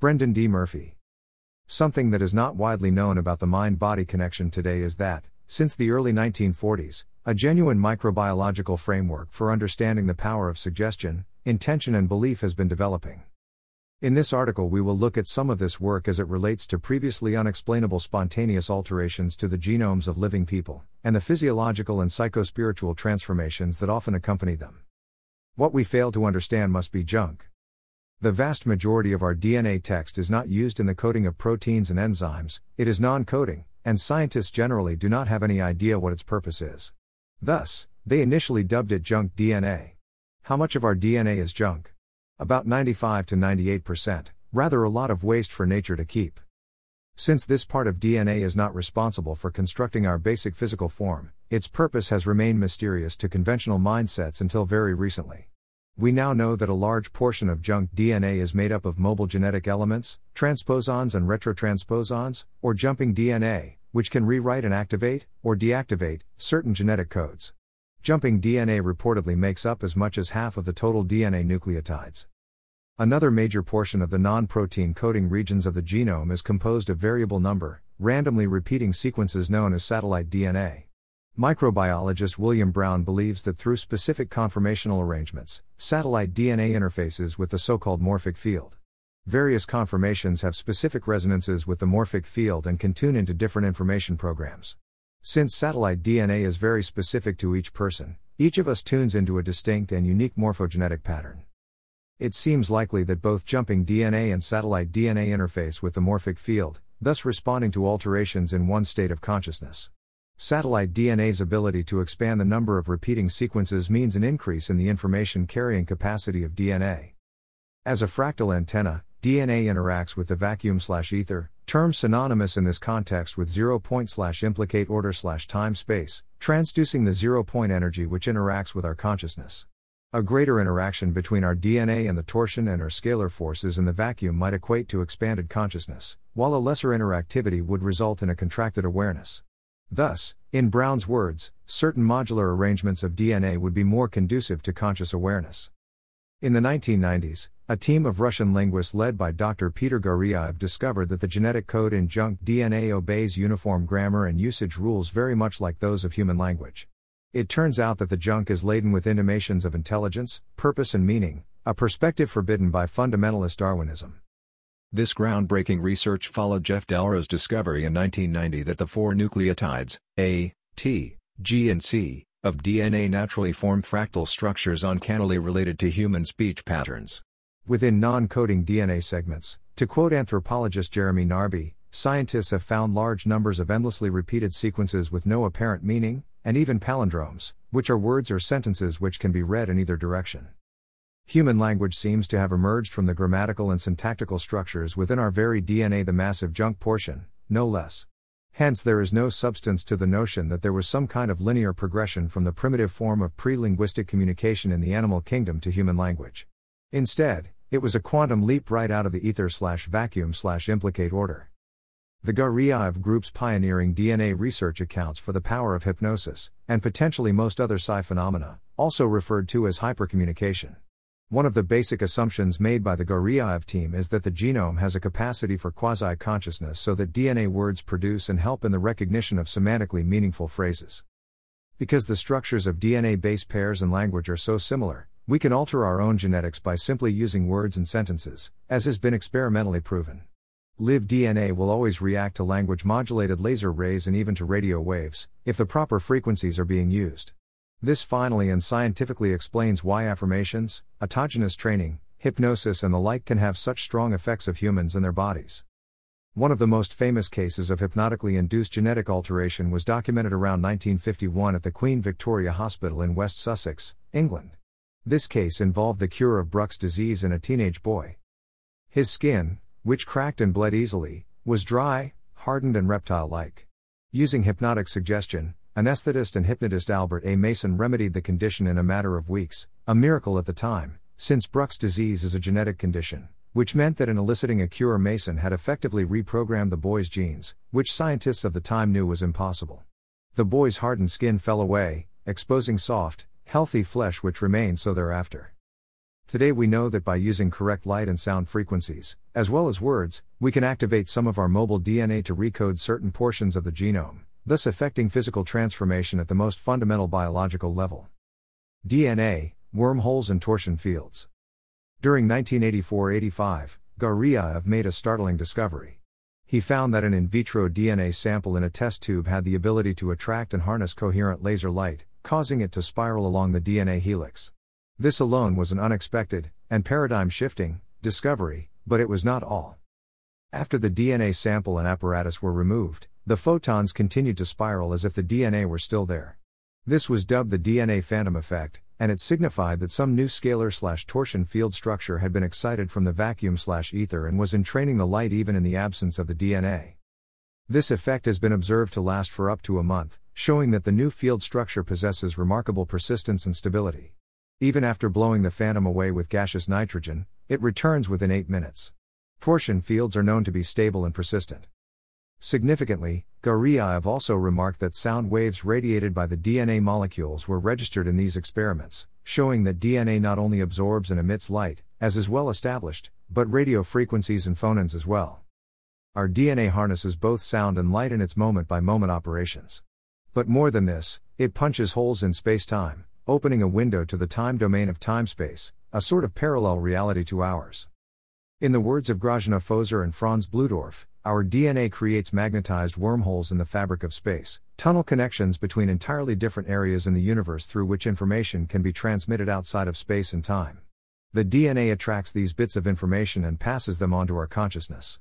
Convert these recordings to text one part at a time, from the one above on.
Brendan D. Murphy. Something that is not widely known about the mind body connection today is that, since the early 1940s, a genuine microbiological framework for understanding the power of suggestion, intention, and belief has been developing. In this article, we will look at some of this work as it relates to previously unexplainable spontaneous alterations to the genomes of living people, and the physiological and psychospiritual transformations that often accompany them. What we fail to understand must be junk. The vast majority of our DNA text is not used in the coding of proteins and enzymes, it is non coding, and scientists generally do not have any idea what its purpose is. Thus, they initially dubbed it junk DNA. How much of our DNA is junk? About 95 to 98%, rather a lot of waste for nature to keep. Since this part of DNA is not responsible for constructing our basic physical form, its purpose has remained mysterious to conventional mindsets until very recently. We now know that a large portion of junk DNA is made up of mobile genetic elements, transposons and retrotransposons, or jumping DNA, which can rewrite and activate, or deactivate, certain genetic codes. Jumping DNA reportedly makes up as much as half of the total DNA nucleotides. Another major portion of the non protein coding regions of the genome is composed of variable number, randomly repeating sequences known as satellite DNA. Microbiologist William Brown believes that through specific conformational arrangements, satellite DNA interfaces with the so called morphic field. Various conformations have specific resonances with the morphic field and can tune into different information programs. Since satellite DNA is very specific to each person, each of us tunes into a distinct and unique morphogenetic pattern. It seems likely that both jumping DNA and satellite DNA interface with the morphic field, thus responding to alterations in one state of consciousness. Satellite DNA's ability to expand the number of repeating sequences means an increase in the information carrying capacity of DNA. As a fractal antenna, DNA interacts with the vacuum slash ether, term synonymous in this context with zero point slash implicate order slash time space, transducing the zero point energy which interacts with our consciousness. A greater interaction between our DNA and the torsion and or scalar forces in the vacuum might equate to expanded consciousness, while a lesser interactivity would result in a contracted awareness. Thus, in Brown's words, certain modular arrangements of DNA would be more conducive to conscious awareness. In the 1990s, a team of Russian linguists led by Dr. Peter Gariaev discovered that the genetic code in junk DNA obeys uniform grammar and usage rules very much like those of human language. It turns out that the junk is laden with intimations of intelligence, purpose, and meaning, a perspective forbidden by fundamentalist Darwinism. This groundbreaking research followed Jeff Delro's discovery in 1990 that the four nucleotides, A, T, G and C, of DNA naturally form fractal structures uncannily related to human speech patterns. Within non-coding DNA segments, to quote anthropologist Jeremy Narby, scientists have found large numbers of endlessly repeated sequences with no apparent meaning, and even palindromes, which are words or sentences which can be read in either direction. Human language seems to have emerged from the grammatical and syntactical structures within our very DNA, the massive junk portion, no less. Hence, there is no substance to the notion that there was some kind of linear progression from the primitive form of pre linguistic communication in the animal kingdom to human language. Instead, it was a quantum leap right out of the ether slash vacuum slash implicate order. The Gariaev group's pioneering DNA research accounts for the power of hypnosis, and potentially most other psi phenomena, also referred to as hypercommunication. One of the basic assumptions made by the Gariaev team is that the genome has a capacity for quasi consciousness so that DNA words produce and help in the recognition of semantically meaningful phrases. Because the structures of DNA base pairs and language are so similar, we can alter our own genetics by simply using words and sentences, as has been experimentally proven. Live DNA will always react to language modulated laser rays and even to radio waves, if the proper frequencies are being used. This finally and scientifically explains why affirmations, autogenous training, hypnosis, and the like can have such strong effects of humans and their bodies. One of the most famous cases of hypnotically induced genetic alteration was documented around 1951 at the Queen Victoria Hospital in West Sussex, England. This case involved the cure of Brocq's disease in a teenage boy. His skin, which cracked and bled easily, was dry, hardened, and reptile like. Using hypnotic suggestion, Anesthetist and hypnotist Albert A. Mason remedied the condition in a matter of weeks, a miracle at the time, since Brocq's disease is a genetic condition, which meant that in eliciting a cure, Mason had effectively reprogrammed the boy's genes, which scientists of the time knew was impossible. The boy's hardened skin fell away, exposing soft, healthy flesh which remained so thereafter. Today we know that by using correct light and sound frequencies, as well as words, we can activate some of our mobile DNA to recode certain portions of the genome, thus affecting physical transformation at the most fundamental biological level. DNA, wormholes and torsion fields. During 1984 85, Gariaev made a startling discovery. He found that an in vitro DNA sample in a test tube had the ability to attract and harness coherent laser light, causing it to spiral along the DNA helix. This alone was an unexpected, and paradigm shifting, discovery, but it was not all. After the DNA sample and apparatus were removed, the photons continued to spiral as if the DNA were still there. This was dubbed the DNA phantom effect, and it signified that some new scalar slash torsion field structure had been excited from the vacuum slash ether and was entraining the light even in the absence of the DNA. This effect has been observed to last for up to a month, showing that the new field structure possesses remarkable persistence and stability. Even after blowing the phantom away with gaseous nitrogen, it returns within 8 minutes. Torsion fields are known to be stable and persistent. Significantly, Gariaev also remarked that sound waves radiated by the DNA molecules were registered in these experiments, showing that DNA not only absorbs and emits light, as is well established, but radio frequencies and phonons as well. Our DNA harnesses both sound and light in its moment by moment operations. But more than this, it punches holes in space time, opening a window to the time domain of time space, a sort of parallel reality to ours. In the words of Grażyna Fosar and Franz Bludorf, our DNA creates magnetized wormholes in the fabric of space, tunnel connections between entirely different areas in the universe through which information can be transmitted outside of space and time. The DNA attracts these bits of information and passes them on to our consciousness.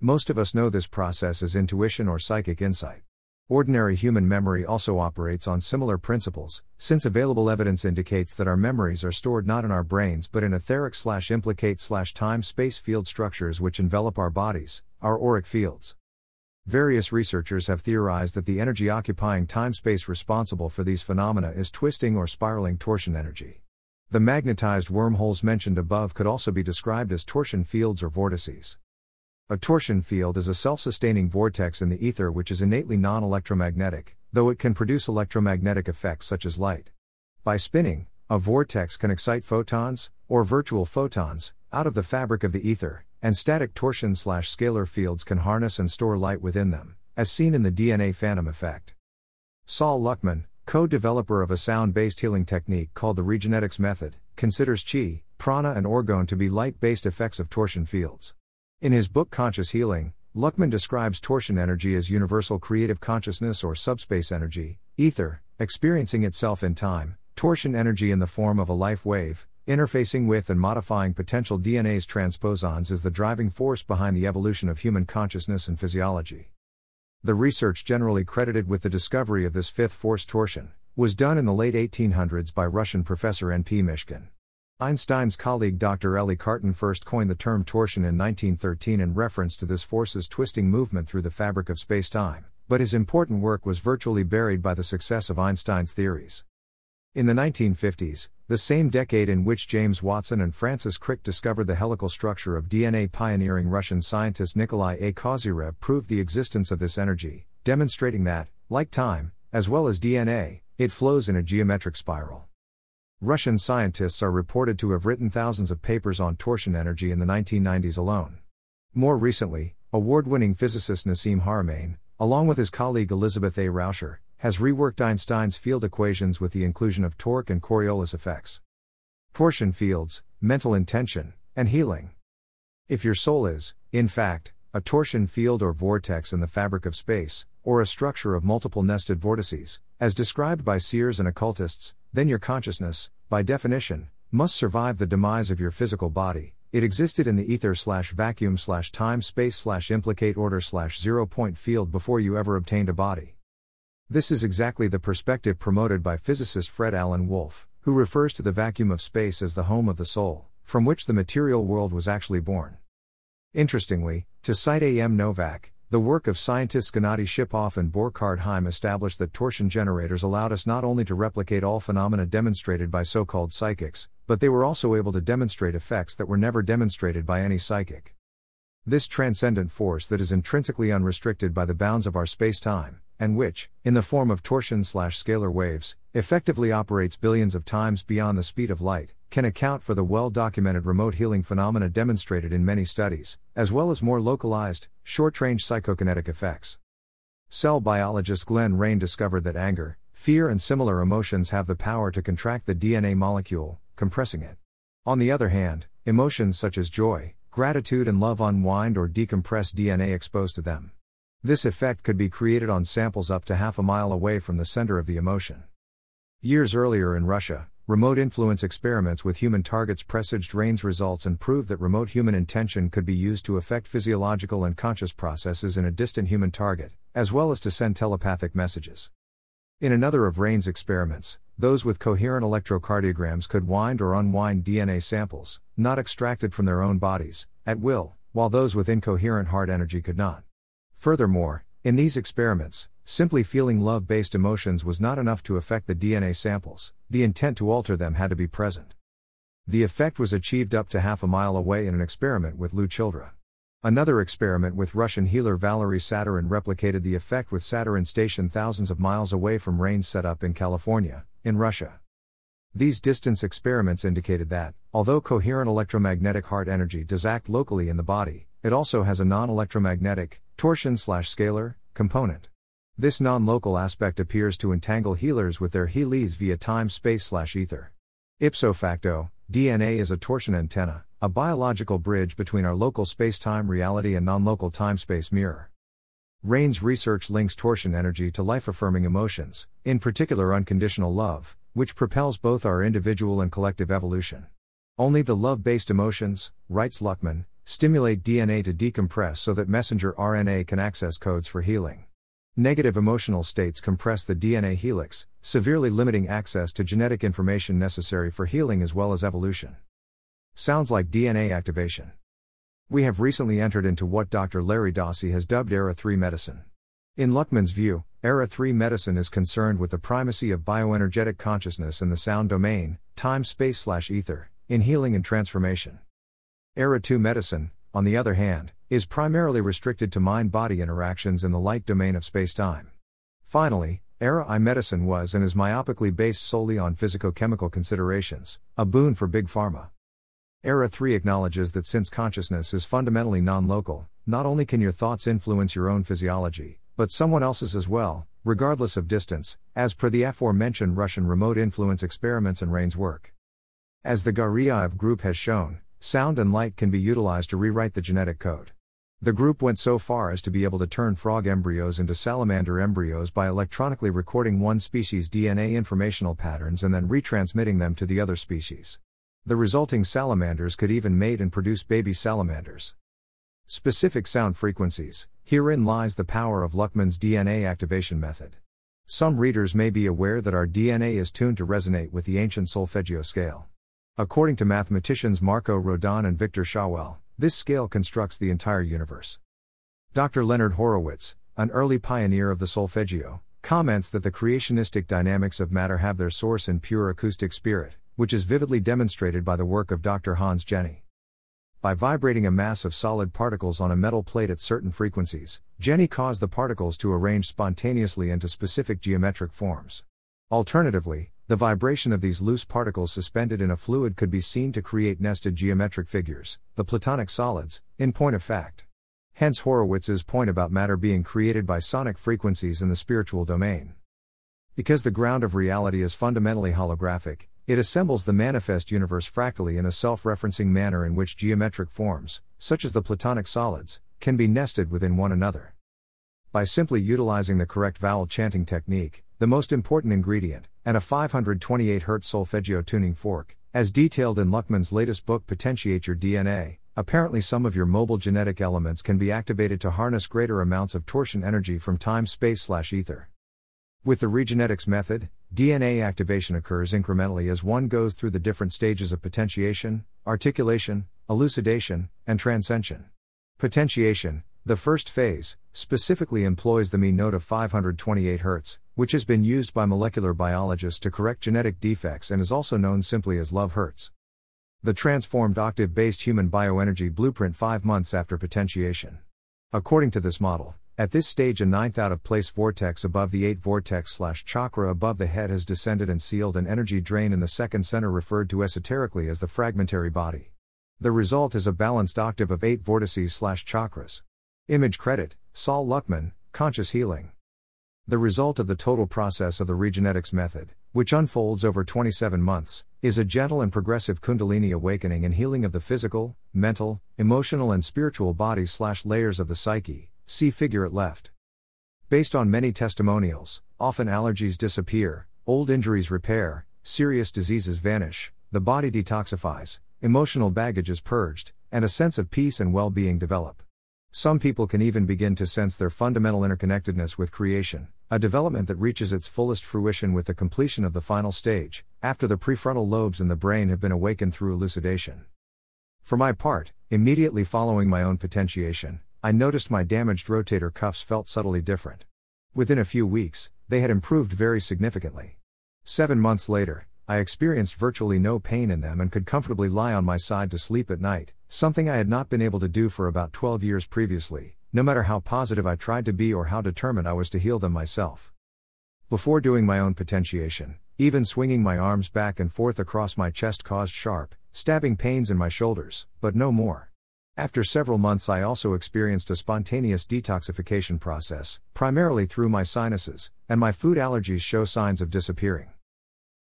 Most of us know this process as intuition or psychic insight. Ordinary human memory also operates on similar principles, since available evidence indicates that our memories are stored not in our brains but in etheric slash implicate slash time space field structures which envelop our bodies, our auric fields. Various researchers have theorized that the energy occupying time space responsible for these phenomena is twisting or spiraling torsion energy. The magnetized wormholes mentioned above could also be described as torsion fields or vortices. A torsion field is a self sustaining vortex in the ether which is innately non electromagnetic, though it can produce electromagnetic effects such as light. By spinning, a vortex can excite photons, or virtual photons, out of the fabric of the ether, and static torsion slash scalar fields can harness and store light within them, as seen in the DNA phantom effect. Sol Luckman, co developer of a sound based healing technique called the Regenetics Method, considers chi, prana, and orgone to be light based effects of torsion fields. In his book Conscious Healing, Luckman describes torsion energy as universal creative consciousness or subspace energy, ether, experiencing itself in time, torsion energy in the form of a life wave, interfacing with and modifying potential DNA's transposons is the driving force behind the evolution of human consciousness and physiology. The research generally credited with the discovery of this fifth force torsion was done in the late 1800s by Russian professor N.P. Myshkin. Einstein's colleague Dr. Élie Cartan first coined the term torsion in 1913 in reference to this force's twisting movement through the fabric of spacetime, but his important work was virtually buried by the success of Einstein's theories. In the 1950s, the same decade in which James Watson and Francis Crick discovered the helical structure of DNA, pioneering Russian scientist Nikolai A. Kozyrev proved the existence of this energy, demonstrating that, like time, as well as DNA, it flows in a geometric spiral. Russian scientists are reported to have written thousands of papers on torsion energy in the 1990s alone. More recently, award winning physicist Nassim Haramein, along with his colleague Elizabeth A. Rauscher, has reworked Einstein's field equations with the inclusion of torque and Coriolis effects. Torsion fields, mental intention, and healing. If your soul is, in fact, a torsion field or vortex in the fabric of space, or a structure of multiple nested vortices, as described by seers and occultists, then your consciousness, by definition, must survive the demise of your physical body. It existed in the ether slash vacuum slash time space slash implicate order slash zero point field before you ever obtained a body. This is exactly the perspective promoted by physicist Fred Alan Wolf, who refers to the vacuum of space as the home of the soul, from which the material world was actually born. Interestingly, to cite A.M. Novak, the work of scientists Gennady Shipov and Burkhard Heim established that torsion generators allowed us not only to replicate all phenomena demonstrated by so called psychics, but they were also able to demonstrate effects that were never demonstrated by any psychic. This transcendent force that is intrinsically unrestricted by the bounds of our space time and which, in the form of torsion slash scalar waves, effectively operates billions of times beyond the speed of light, can account for the well documented remote healing phenomena demonstrated in many studies, as well as more localized, short range psychokinetic effects. Cell biologist Glen Rein discovered that anger, fear, and similar emotions have the power to contract the DNA molecule, compressing it. On the other hand, emotions such as joy, gratitude, and love unwind or decompress DNA exposed to them. This effect could be created on samples up to half a mile away from the center of the emotion. Years earlier in Russia, remote influence experiments with human targets presaged Rein's results and proved that remote human intention could be used to affect physiological and conscious processes in a distant human target, as well as to send telepathic messages. In another of Rein's experiments, those with coherent electrocardiograms could wind or unwind DNA samples, not extracted from their own bodies, at will, while those with incoherent heart energy could not. Furthermore, in these experiments, simply feeling love based emotions was not enough to affect the DNA samples, the intent to alter them had to be present. The effect was achieved up to half a mile away in an experiment with Lou Childra. Another experiment with Russian healer Valery Satarin replicated the effect with Satarin stationed thousands of miles away from Rein's setup in California, in Russia. These distance experiments indicated that, although coherent electromagnetic heart energy does act locally in the body, it also has a non electromagnetic, torsion slash scalar, component. This non local aspect appears to entangle healers with their healees via time space slash ether. Ipso facto, DNA is a torsion antenna, a biological bridge between our local space time reality and non local time space mirror. Rein's research links torsion energy to life affirming emotions, in particular unconditional love, which propels both our individual and collective evolution. Only the love based emotions, writes Luckman, stimulate DNA to decompress so that messenger RNA can access codes for healing. Negative emotional states compress the DNA helix, severely limiting access to genetic information necessary for healing as well as evolution. Sounds like DNA activation. We have recently entered into what Dr. Larry Dossey has dubbed Era 3 medicine. In Luckman's view, Era 3 medicine is concerned with the primacy of bioenergetic consciousness in the sound domain, time space slash ether, in healing and transformation. Era 2 medicine, on the other hand, is primarily restricted to mind body interactions in the light domain of space-time. Finally, Era I medicine was and is myopically based solely on physico-chemical considerations, a boon for big pharma. Era 3 acknowledges that since consciousness is fundamentally non-local, not only can your thoughts influence your own physiology, but someone else's as well, regardless of distance, as per the aforementioned Russian remote influence experiments and Rein's work. As the Gariaev group has shown, sound and light can be utilized to rewrite the genetic code. The group went so far as to be able to turn frog embryos into salamander embryos by electronically recording one species' DNA informational patterns and then retransmitting them to the other species. The resulting salamanders could even mate and produce baby salamanders. Specific sound frequencies herein lies the power of Luckman's DNA activation method. Some readers may be aware that our DNA is tuned to resonate with the ancient solfeggio scale. According to mathematicians Marco Rodin and Victor Showell, this scale constructs the entire universe. Dr. Leonard Horowitz, an early pioneer of the solfeggio, comments that the creationistic dynamics of matter have their source in pure acoustic spirit, which is vividly demonstrated by the work of Dr. Hans Jenny. By vibrating a mass of solid particles on a metal plate at certain frequencies, Jenny caused the particles to arrange spontaneously into specific geometric forms. Alternatively, the vibration of these loose particles suspended in a fluid could be seen to create nested geometric figures, the Platonic solids, in point of fact. Hence Horowitz's point about matter being created by sonic frequencies in the spiritual domain. Because the ground of reality is fundamentally holographic, it assembles the manifest universe fractally in a self referencing manner in which geometric forms, such as the Platonic solids, can be nested within one another. By simply utilizing the correct vowel chanting technique, the most important ingredient, and a 528 Hz solfeggio tuning fork, as detailed in Luckman's latest book Potentiate Your DNA. Apparently, some of your mobile genetic elements can be activated to harness greater amounts of torsion energy from time space slash ether. With the regenetics method, DNA activation occurs incrementally as one goes through the different stages of potentiation, articulation, elucidation, and transcension. Potentiation, the first phase, specifically employs the mean note of 528 Hz, which has been used by molecular biologists to correct genetic defects and is also known simply as love hertz. The transformed octave based human bioenergy blueprint 5 months after potentiation. According to this model, At this stage, a ninth out of place vortex above the eight vortex slash chakra above the head has descended and sealed an energy drain in the second center, referred to esoterically as the fragmentary body. The result is a balanced octave of eight vortices slash chakras. Image credit Sol Luckman, Conscious Healing. The result of the total process of the Regenetics method, which unfolds over 27 months, is a gentle and progressive Kundalini awakening and healing of the physical, mental, emotional, and spiritual bodies slash layers of the psyche. See figure at left. Based on many testimonials, often allergies disappear, old injuries repair, serious diseases vanish, the body detoxifies, emotional baggage is purged, and a sense of peace and well being develop. Some people can even begin to sense their fundamental interconnectedness with creation, a development that reaches its fullest fruition with the completion of the final stage, after the prefrontal lobes in the brain have been awakened through elucidation. For my part, immediately following my own potentiation, I noticed my damaged rotator cuffs felt subtly different. Within a few weeks, they had improved very significantly. Seven months later, I experienced virtually no pain in them and could comfortably lie on my side to sleep at night, something I had not been able to do for about 12 years previously, no matter how positive I tried to be or how determined I was to heal them myself. Before doing my own potentiation, even swinging my arms back and forth across my chest caused sharp, stabbing pains in my shoulders, but no more. After several months, I also experienced a spontaneous detoxification process, primarily through my sinuses, and my food allergies show signs of disappearing.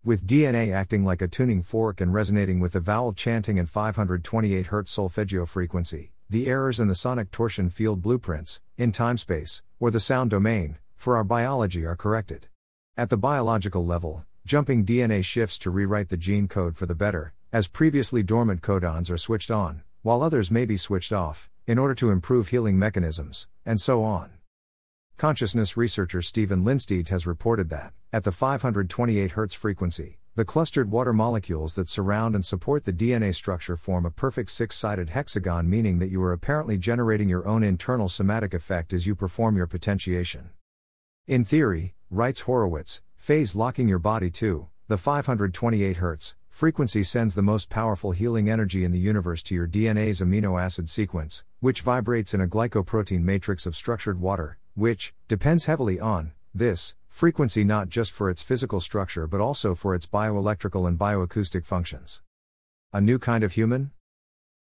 With DNA acting like a tuning fork and resonating with the vowel chanting and 528 Hz solfeggio frequency, the errors in the sonic torsion field blueprints, in time space, or the sound domain, for our biology are corrected. At the biological level, jumping DNA shifts to rewrite the gene code for the better, as previously dormant codons are switched on, while others may be switched off, in order to improve healing mechanisms, and so on. Consciousness researcher Steven Lindstedt has reported that, at the 528 Hz frequency, the clustered water molecules that surround and support the DNA structure form a perfect six sided hexagon, meaning that you are apparently generating your own internal cymatic effect as you perform your potentiation. In theory, writes Horowitz, phase locking your body to the 528 Hz frequency sends the most powerful healing energy in the universe to your DNA's amino acid sequence, which vibrates in a glycoprotein matrix of structured water, which depends heavily on this frequency not just for its physical structure but also for its bioelectrical and bioacoustic functions. A new kind of human?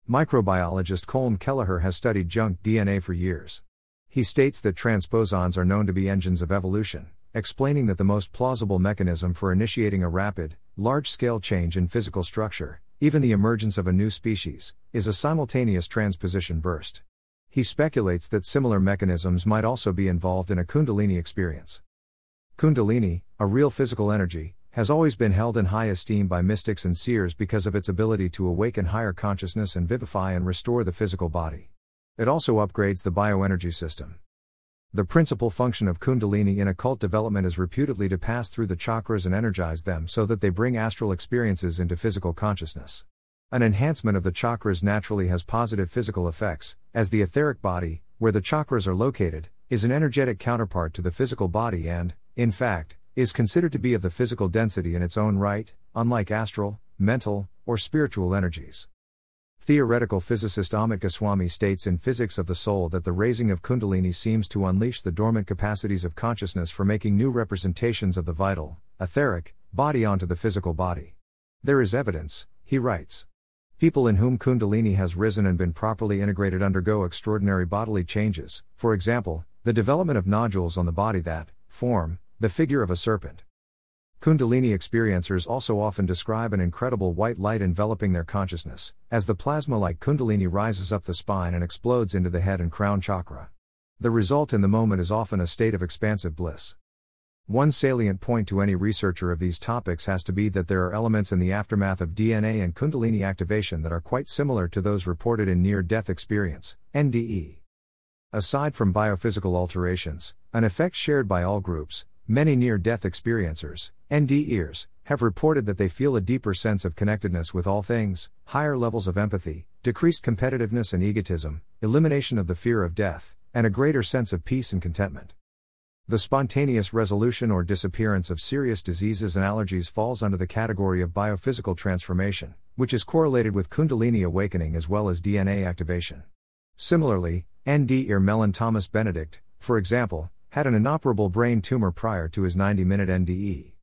Microbiologist Colm Kelleher has studied junk DNA for years. He states that transposons are known to be engines of evolution, explaining that the most plausible mechanism for initiating a rapid, large scale change in physical structure, even the emergence of a new species, is a simultaneous transposition burst. He speculates that similar mechanisms might also be involved in a Kundalini experience. Kundalini, a real physical energy, has always been held in high esteem by mystics and seers because of its ability to awaken higher consciousness and vivify and restore the physical body. It also upgrades the bioenergy system. The principal function of Kundalini in occult development is reputedly to pass through the chakras and energize them so that they bring astral experiences into physical consciousness. An enhancement of the chakras naturally has positive physical effects, as the etheric body, where the chakras are located, is an energetic counterpart to the physical body and, in fact, is considered to be of the physical density in its own right, unlike astral, mental, or spiritual energies. Theoretical physicist Amit Goswami states in Physics of the Soul that the raising of Kundalini seems to unleash the dormant capacities of consciousness for making new representations of the vital, etheric, body onto the physical body. There is evidence, he writes. People in whom Kundalini has risen and been properly integrated undergo extraordinary bodily changes, for example, the development of nodules on the body that form the figure of a serpent. Kundalini experiencers also often describe an incredible white light enveloping their consciousness, as the plasma like Kundalini rises up the spine and explodes into the head and crown chakra. The result in the moment is often a state of expansive bliss. One salient point to any researcher of these topics has to be that there are elements in the aftermath of DNA and Kundalini activation that are quite similar to those reported in near death experience, NDE. Aside from biophysical alterations, an effect shared by all groups, many near death experiencers, NDEers, have reported that they feel a deeper sense of connectedness with all things, higher levels of empathy, decreased competitiveness and egotism, elimination of the fear of death, and a greater sense of peace and contentment. The spontaneous resolution or disappearance of serious diseases and allergies falls under the category of biophysical transformation, which is correlated with Kundalini awakening as well as DNA activation. Similarly, ND ear Mellen Thomas Benedict, for example, had an inoperable brain tumor prior to his 90 minute NDE.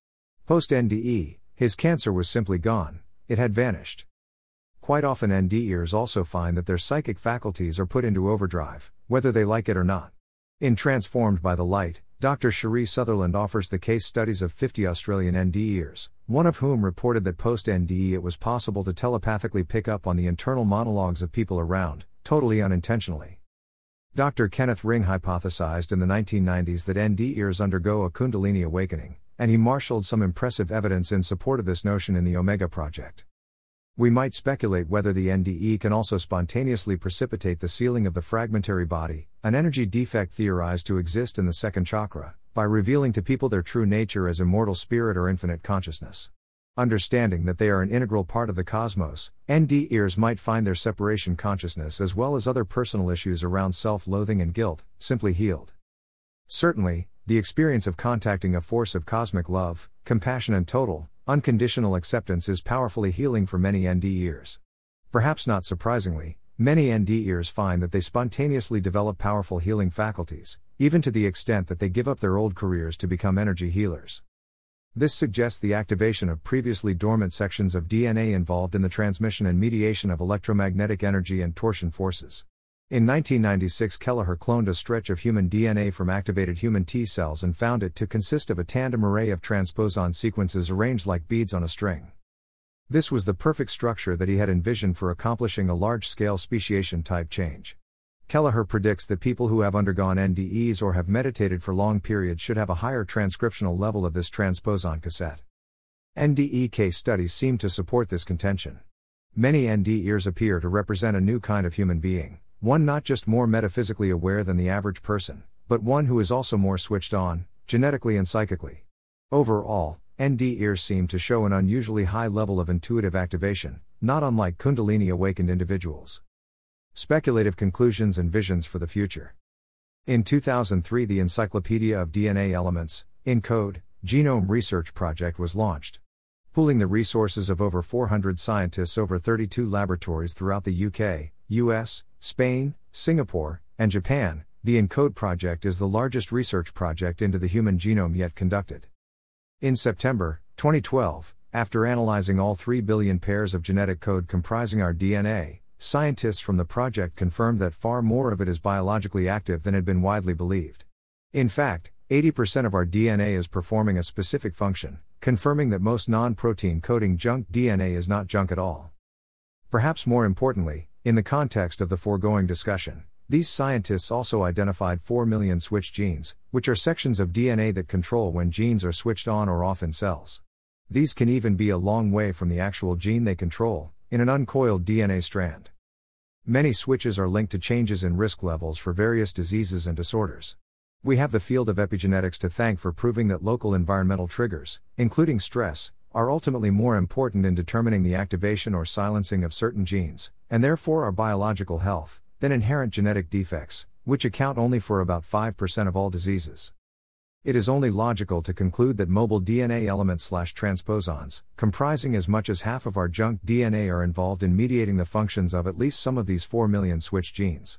Post NDE, his cancer was simply gone, it had vanished. Quite often, NDEers also find that their psychic faculties are put into overdrive, whether they like it or not. In Transformed by the Light, Dr. Cherie Sutherland offers the case studies of 50 Australian NDEers, one of whom reported that post NDE it was possible to telepathically pick up on the internal monologues of people around, totally unintentionally. Dr. Kenneth Ring hypothesized in the 1990s that NDEers undergo a Kundalini awakening, and he marshaled some impressive evidence in support of this notion in the Omega Project. We might speculate whether the NDE can also spontaneously precipitate the sealing of the fragmentary body, an energy defect theorized to exist in the second chakra, by revealing to people their true nature as immortal spirit or infinite consciousness. Understanding that they are an integral part of the cosmos, NDEers might find their separation consciousness as well as other personal issues around self loathing and guilt simply healed. Certainly, the experience of contacting a force of cosmic love, compassion, and total, Unconditional acceptance is powerfully healing for many NDEers. Perhaps not surprisingly, many NDEers find that they spontaneously develop powerful healing faculties, even to the extent that they give up their old careers to become energy healers. This suggests the activation of previously dormant sections of DNA involved in the transmission and mediation of electromagnetic energy and torsion forces. In 1996, Kelleher cloned a stretch of human DNA from activated human T cells and found it to consist of a tandem array of transposon sequences arranged like beads on a string. This was the perfect structure that he had envisioned for accomplishing a large scale speciation type change. Kelleher predicts that people who have undergone NDEs or have meditated for long periods should have a higher transcriptional level of this transposon cassette. NDE case studies seem to support this contention. Many NDEers appear to represent a new kind of human being one not just more metaphysically aware than the average person, but one who is also more switched on, genetically and psychically. Overall, NDEers seem to show an unusually high level of intuitive activation, not unlike Kundalini awakened individuals. Speculative conclusions and visions for the future. In 2003, the Encyclopedia of DNA Elements, ENCODE, Genome Research Project was launched. Pooling the resources of over 400 scientists over 32 laboratories throughout the UK, US, Spain, Singapore, and Japan, the ENCODE project is the largest research project into the human genome yet conducted. In September 2012, after analyzing all 3 billion pairs of genetic code comprising our DNA, scientists from the project confirmed that far more of it is biologically active than had been widely believed. In fact, 80% of our DNA is performing a specific function, confirming that most non protein coding junk DNA is not junk at all. Perhaps more importantly, in the context of the foregoing discussion, these scientists also identified 4 million switch genes, which are sections of DNA that control when genes are switched on or off in cells. These can even be a long way from the actual gene they control, in an uncoiled DNA strand. Many switches are linked to changes in risk levels for various diseases and disorders. We have the field of epigenetics to thank for proving that local environmental triggers, including stress, are ultimately more important in determining the activation or silencing of certain genes, and therefore our biological health, than inherent genetic defects, which account only for about 5% of all diseases. It is only logical to conclude that mobile DNA elements slash transposons, comprising as much as half of our junk DNA, are involved in mediating the functions of at least some of these 4 million switch genes.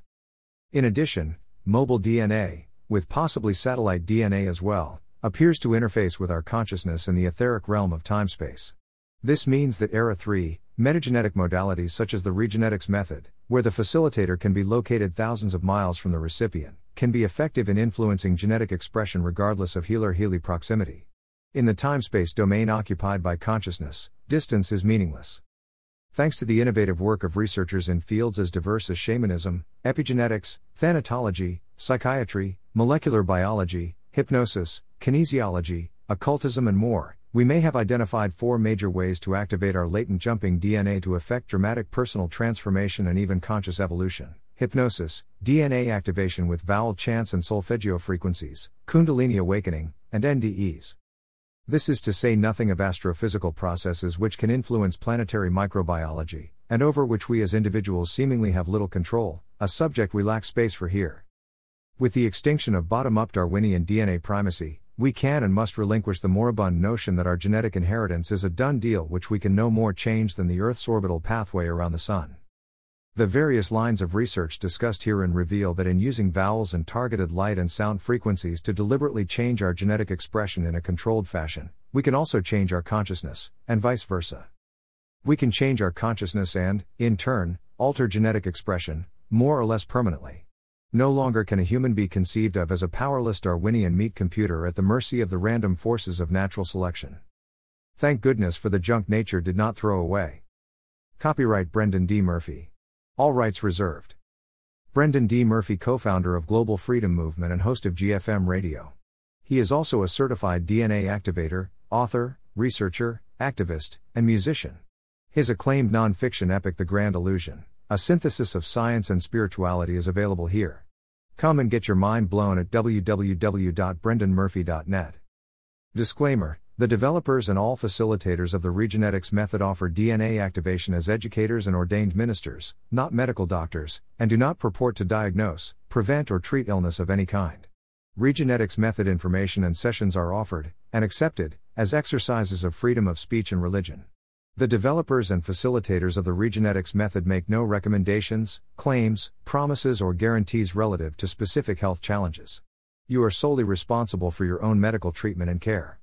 In addition, mobile DNA, with possibly satellite DNA as well, appears to interface with our consciousness in the etheric realm of time space. This means that Era 3, metagenetic modalities such as the regenetics method, where the facilitator can be located thousands of miles from the recipient, can be effective in influencing genetic expression regardless of healer healee proximity. In the time space domain occupied by consciousness, distance is meaningless. Thanks to the innovative work of researchers in fields as diverse as shamanism, epigenetics, thanatology, psychiatry, molecular biology, hypnosis, kinesiology, occultism, and more, we may have identified four major ways to activate our latent jumping DNA to effect dramatic personal transformation and even conscious evolution hypnosis, DNA activation with vowel chants and solfeggio frequencies, Kundalini awakening, and NDEs. This is to say nothing of astrophysical processes which can influence planetary microbiology, and over which we as individuals seemingly have little control, a subject we lack space for here. With the extinction of bottom up Darwinian DNA primacy, we can and must relinquish the moribund notion that our genetic inheritance is a done deal which we can no more change than the Earth's orbital pathway around the Sun. The various lines of research discussed herein reveal that in using vowels and targeted light and sound frequencies to deliberately change our genetic expression in a controlled fashion, we can also change our consciousness, and vice versa. We can change our consciousness and, in turn, alter genetic expression, more or less permanently. No longer can a human be conceived of as a powerless Darwinian meat computer at the mercy of the random forces of natural selection. Thank goodness for the junk nature did not throw away. Copyright Brendan D. Murphy. All rights reserved. Brendan D. Murphy, co founder of Global Freedom Movement and host of GFM Radio. He is also a certified DNA activator, author, researcher, activist, and musician. His acclaimed non fiction epic The Grand Illusion, a synthesis of science and spirituality, is available here. Come and get your mind blown at www.brendanmurphy.net. Disclaimer the developers and all facilitators of the Regenetics method offer DNA activation as educators and ordained ministers, not medical doctors, and do not purport to diagnose, prevent, or treat illness of any kind. Regenetics method information and sessions are offered, and accepted, as exercises of freedom of speech and religion. The developers and facilitators of the Regenetics method make no recommendations, claims, promises, or guarantees relative to specific health challenges. You are solely responsible for your own medical treatment and care.